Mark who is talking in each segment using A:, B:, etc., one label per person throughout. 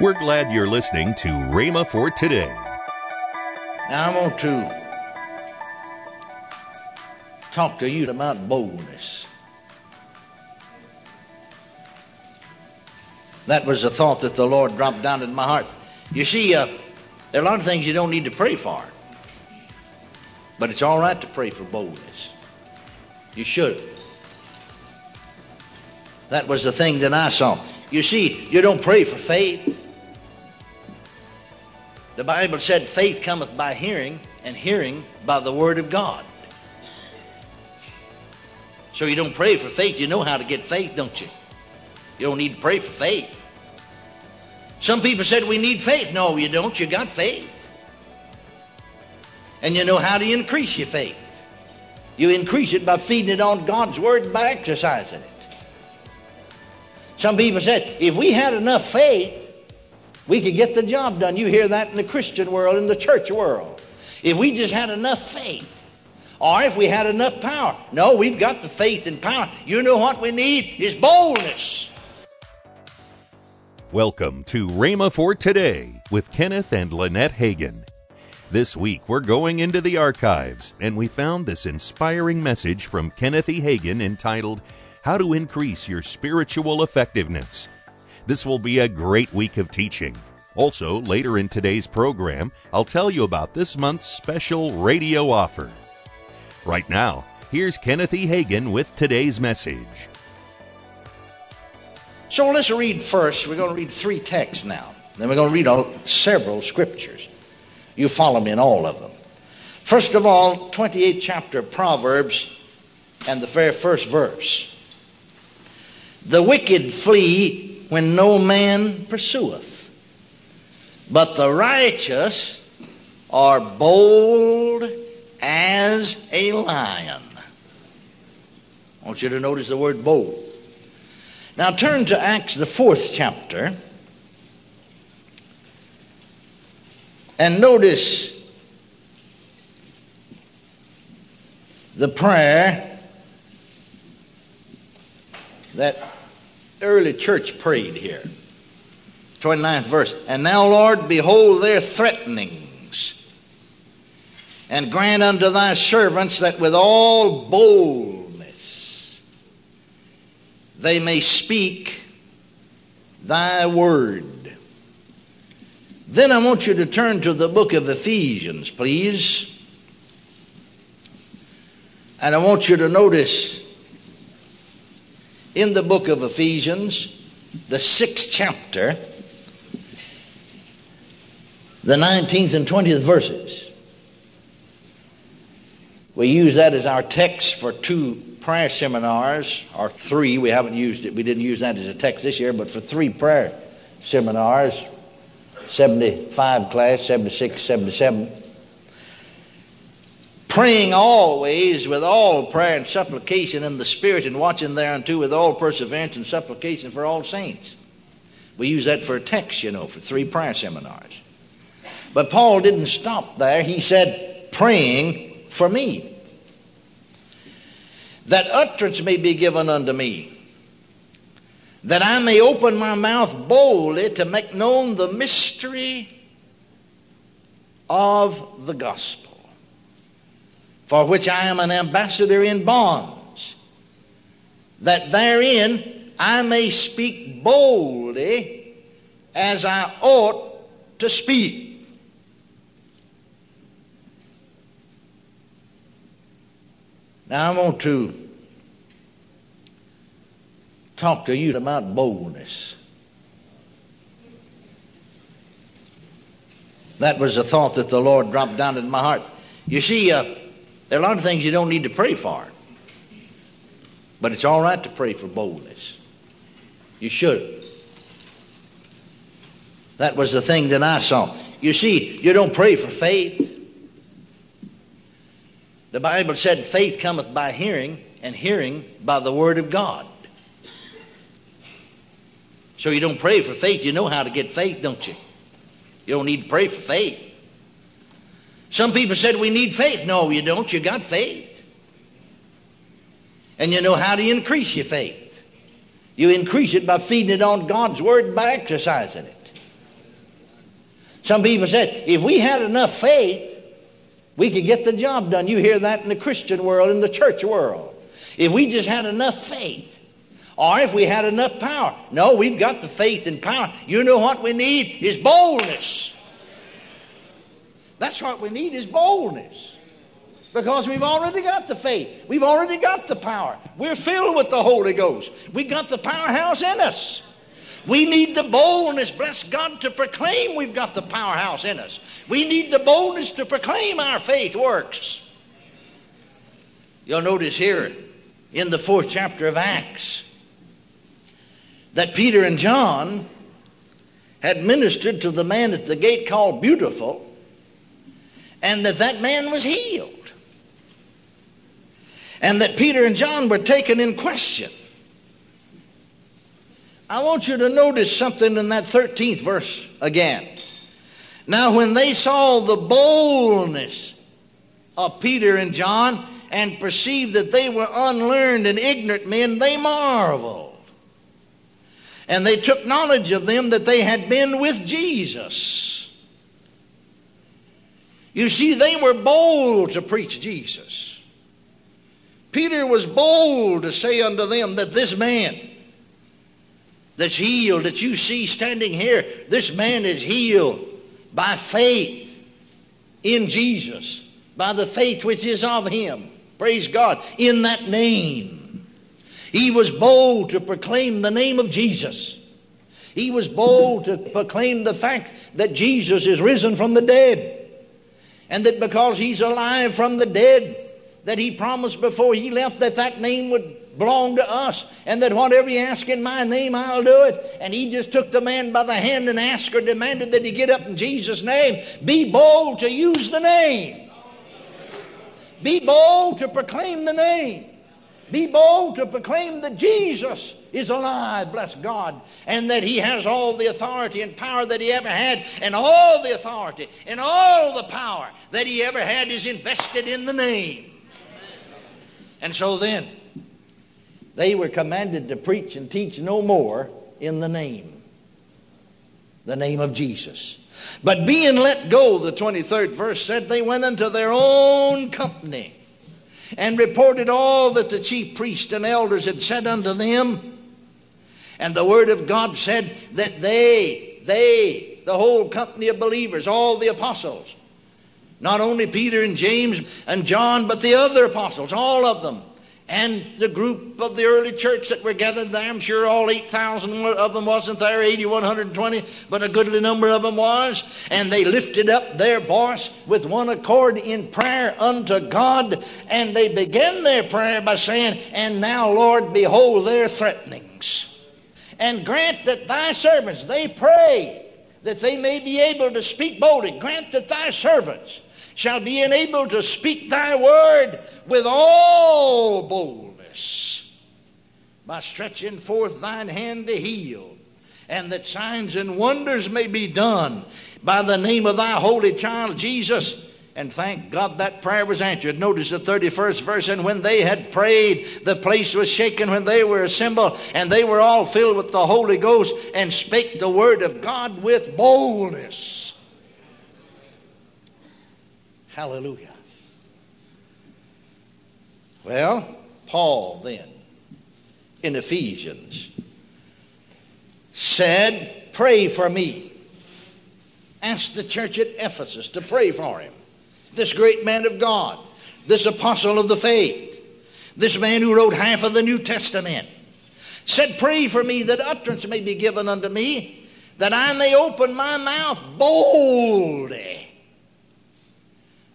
A: We're glad you're listening to Rhema for today.
B: Now I want to talk to you about boldness. That was a thought that the Lord dropped down in my heart. You see, uh, there are a lot of things you don't need to pray for, but it's all right to pray for boldness. You should. That was the thing that I saw. You see, you don't pray for faith. The Bible said, faith cometh by hearing, and hearing by the word of God. So you don't pray for faith. You know how to get faith, don't you? You don't need to pray for faith. Some people said we need faith. No, you don't. You got faith. And you know how to increase your faith. You increase it by feeding it on God's word and by exercising it. Some people said, if we had enough faith, we could get the job done. You hear that in the Christian world, in the church world. If we just had enough faith, or if we had enough power. No, we've got the faith and power. You know what we need is boldness.
A: Welcome to Rhema for Today with Kenneth and Lynette Hagin. This week we're going into the archives and we found this inspiring message from Kenneth E. Hagin entitled how to increase your spiritual effectiveness. This will be a great week of teaching. Also, later in today's program, I'll tell you about this month's special radio offer. Right now, here's Kenneth E. Hagin with today's message.
B: So let's read first. We're going to read three texts now. Then we're going to read all, several scriptures. You follow me in all of them. First of all, 28th chapter of Proverbs and the very first verse. The wicked flee when no man pursueth, but the righteous are bold as a lion. I want you to notice the word bold. Now turn to Acts, the fourth chapter, and notice the prayer that early church prayed here. 29th verse. And now, Lord, behold their threatenings, and grant unto thy servants that with all boldness they may speak thy word. Then I want you to turn to the book of Ephesians, please. And I want you to notice in the book of Ephesians, the sixth chapter, the 19th and 20th verses. We use that as our text for two prayer seminars, or three. We haven't used it, we didn't use that as a text this year, but for three prayer seminars 75 class, 76, 77 praying always with all prayer and supplication in the Spirit, and watching thereunto with all perseverance and supplication for all saints. We use that for a text, you know, for three prayer seminars. But Paul didn't stop there. He said, praying for me. That utterance may be given unto me, that I may open my mouth boldly to make known the mystery of the gospel for which I am an ambassador in bonds, that therein I may speak boldly as I ought to speak. Now I want to talk to you about boldness. That was a thought that the Lord dropped down in my heart. You see, uh, there are a lot of things you don't need to pray for. But it's all right to pray for boldness. You should. That was the thing that I saw. You see, you don't pray for faith. The Bible said faith cometh by hearing, and hearing by the word of God. So you don't pray for faith. You know how to get faith, don't you? You don't need to pray for faith. Some people said we need faith. No, you don't. You got faith. And you know how to increase your faith. You increase it by feeding it on God's Word and by exercising it. Some people said, if we had enough faith, we could get the job done. You hear that in the Christian world, in the church world. If we just had enough faith, or if we had enough power. No, we've got the faith and power. You know what we need is boldness. That's what we need is boldness. Because we've already got the faith. We've already got the power. We're filled with the Holy Ghost. We've got the powerhouse in us. We need the boldness, bless God, to proclaim we've got the powerhouse in us. We need the boldness to proclaim our faith works. You'll notice here in the fourth chapter of Acts that Peter and John had ministered to the man at the gate called Beautiful, and that that man was healed. And that Peter and John were taken in question. I want you to notice something in that 13th verse again. Now, when they saw the boldness of Peter and John and perceived that they were unlearned and ignorant men, they marveled. And they took knowledge of them that they had been with Jesus. You see, they were bold to preach Jesus. Peter was bold to say unto them that this man, that's healed that you see standing here, this man is healed by faith in Jesus, by the faith which is of him. Praise God. In that name. He was bold to proclaim the name of Jesus. He was bold to proclaim the fact that Jesus is risen from the dead. And that because he's alive from the dead, that he promised before he left that that name would belong to us, and that whatever you ask in my name, I'll do it. And he just took the man by the hand and asked or demanded that he get up in Jesus' name. Be bold to use the name. Be bold to proclaim the name. Be bold to proclaim that Jesus is alive, bless God, and that He has all the authority and power that He ever had, and all the authority and all the power that He ever had is invested in the name. And so then, they were commanded to preach and teach no more in the name, the name of Jesus. But being let go, the 23rd verse said, they went into their own company and reported all that the chief priests and elders had said unto them. And the word of God said that they, they, the whole company of believers, all the apostles, not only Peter and James and John, but the other apostles, all of them, and the group of the early church that were gathered there, I'm sure all 8,000 of them wasn't there, 8,120, but a goodly number of them was. And they lifted up their voice with one accord in prayer unto God. And they began their prayer by saying, And now, Lord, behold their threatenings. And grant that thy servants, they pray that they may be able to speak boldly. Grant that thy servants shall be enabled to speak thy word with all boldness by stretching forth thine hand to heal, and that signs and wonders may be done by the name of thy holy child Jesus. And thank God that prayer was answered. Notice the 31st verse. And when they had prayed, the place was shaken when they were assembled, and they were all filled with the Holy Ghost and spake the word of God with boldness. Hallelujah. Well, Paul then, in Ephesians, said, Pray for me. Asked the church at Ephesus to pray for him. This great man of God, this apostle of the faith, this man who wrote half of the New Testament, said, Pray for me that utterance may be given unto me, that I may open my mouth boldly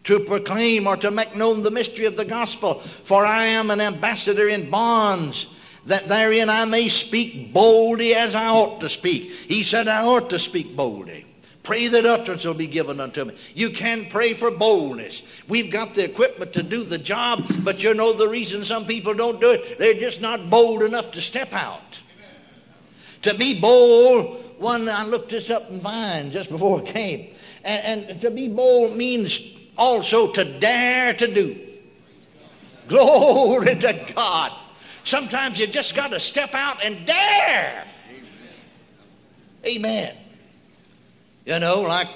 B: to proclaim or to make known the mystery of the gospel. For I am an ambassador in bonds, that therein I may speak boldly as I ought to speak. He said, I ought to speak boldly. Pray that utterance will be given unto me. You can pray for boldness. We've got the equipment to do the job, but you know the reason some people don't do it? They're just not bold enough to step out. To be bold, one, I looked this up in Vine just before it came. And, and to be bold means also to dare to do. Glory to God. Sometimes you just got to step out and dare. Amen. You know, like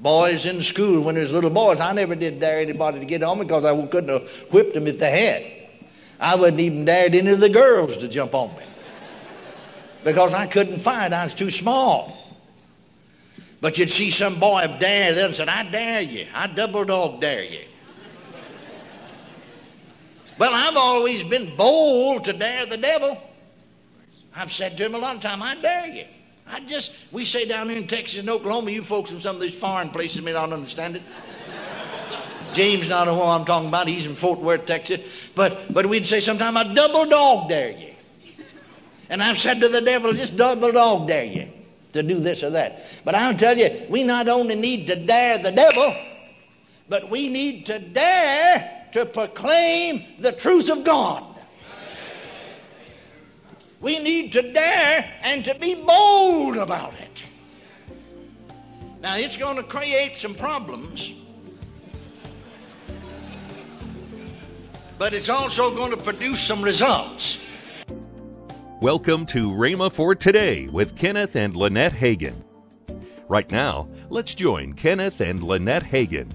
B: Boys in school, when there's little boys, I never did dare anybody to get on me because I couldn't have whipped them if they had. I wouldn't even dared any of the girls to jump on me because I couldn't fight. I was too small. But you'd see some boy dare them and said, I dare you. I double dog dare you. well, I've always been bold to dare the devil. I've said to him a lot of time, I dare you. I just, we say down here in Texas and Oklahoma, you folks in some of these foreign places may not understand it. James not know one I'm talking about. He's in Fort Worth, Texas. But but we'd say sometime I double dog dare you. And I've said to the devil, just double dog dare you to do this or that. But I'll tell you, we not only need to dare the devil, but we need to dare to proclaim the truth of God. We need to dare and to be bold about it. Now, it's going to create some problems, but it's also going to produce some results.
A: Welcome to Rhema for Today with Kenneth and Lynette Hagin. Right now, let's join Kenneth and Lynette Hagin.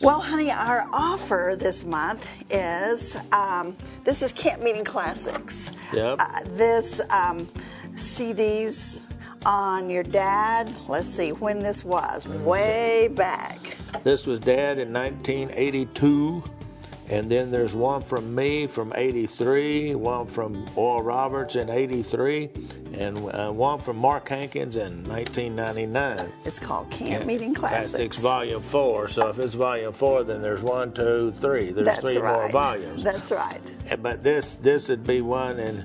C: Well, honey, our offer this month is um, this is Camp Meeting Classics.
D: Yep.
C: Uh, this um, CDs on your dad. Let's see when this was. Way back.
D: This was Dad in 1982. And then there's one from me from 83, one from Oral Roberts in 83, and uh, one from Mark Hankins in 1999.
C: It's called Camp Meeting Classics.
D: Classics Volume 4. So if it's Volume 4, then there's one, two, three. There's
C: That's
D: three
C: right.
D: more volumes.
C: That's right.
D: But this this would be one, and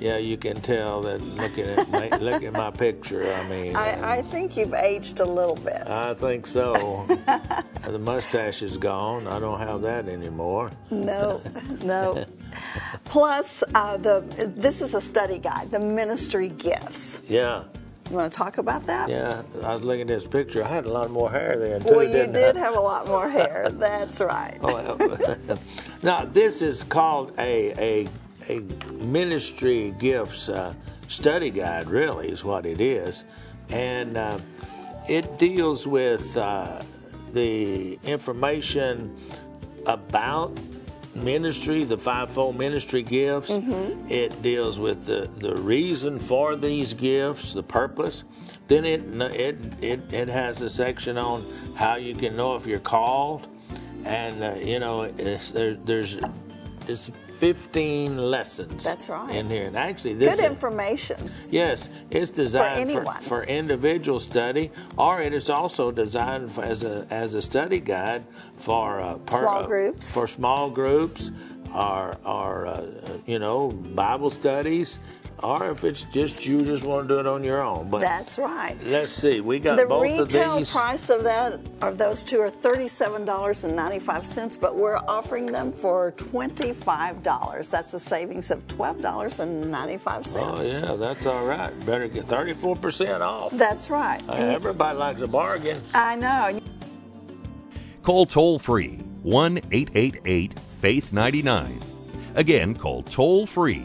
D: yeah, you can tell that looking at my, looking at my picture. I mean,
C: I, I think you've aged a little bit.
D: I think so. the mustache is gone. I don't have that anymore.
C: No, no. Plus, uh, the this is a study guide, the ministry gifts.
D: Yeah,
C: You want to talk about that?
D: yeah. I was looking at this picture. I had a lot more hair then too.
C: Well, you did
D: I?
C: have a lot more hair. That's right.
D: Oh, well. now this is called a a a ministry gifts uh, study guide. Really, is what it is, and uh, it deals with uh, the information about ministry, the fivefold ministry gifts. It deals with the, the reason for these gifts, the purpose. Then it, it it it has a section on how you can know if you're called, and uh, you know it's, there, there's it's 15 lessons.
C: That's right.
D: In here, and actually this
C: Good
D: is-
C: information.
D: Yes, it's designed for,
C: anyone.
D: for, individual study, or it is also designed for, as a as a study guide for uh, per-
C: Small
D: uh,
C: groups.
D: for small groups, or or uh, you know Bible studies, or if it's just you just want to do it on your own. But
C: That's right.
D: let's see, we got
C: The
D: both
C: retail
D: of these.
C: price of that of those two are thirty-seven dollars and ninety-five cents, but we're offering them for twenty-five dollars. That's a savings of twelve dollars and ninety-five ninety-five
D: Oh
C: cents.
D: yeah, that's all right. Better get thirty four percent off.
C: That's right.
D: Uh,
C: And you-
D: Everybody likes a bargain.
C: I know.
A: Call toll free 1 888 Faith 99. Again, call toll free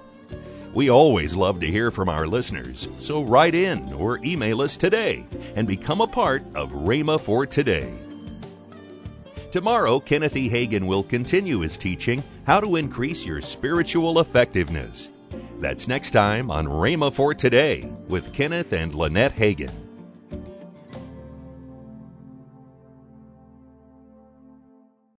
A: We always love to hear from our listeners, so write in or email us today and become a part of Rhema for Today. Tomorrow, Kenneth E. Hagin will continue his teaching, How to Increase Your Spiritual Effectiveness. That's next time on Rhema for Today with Kenneth and Lynette Hagin.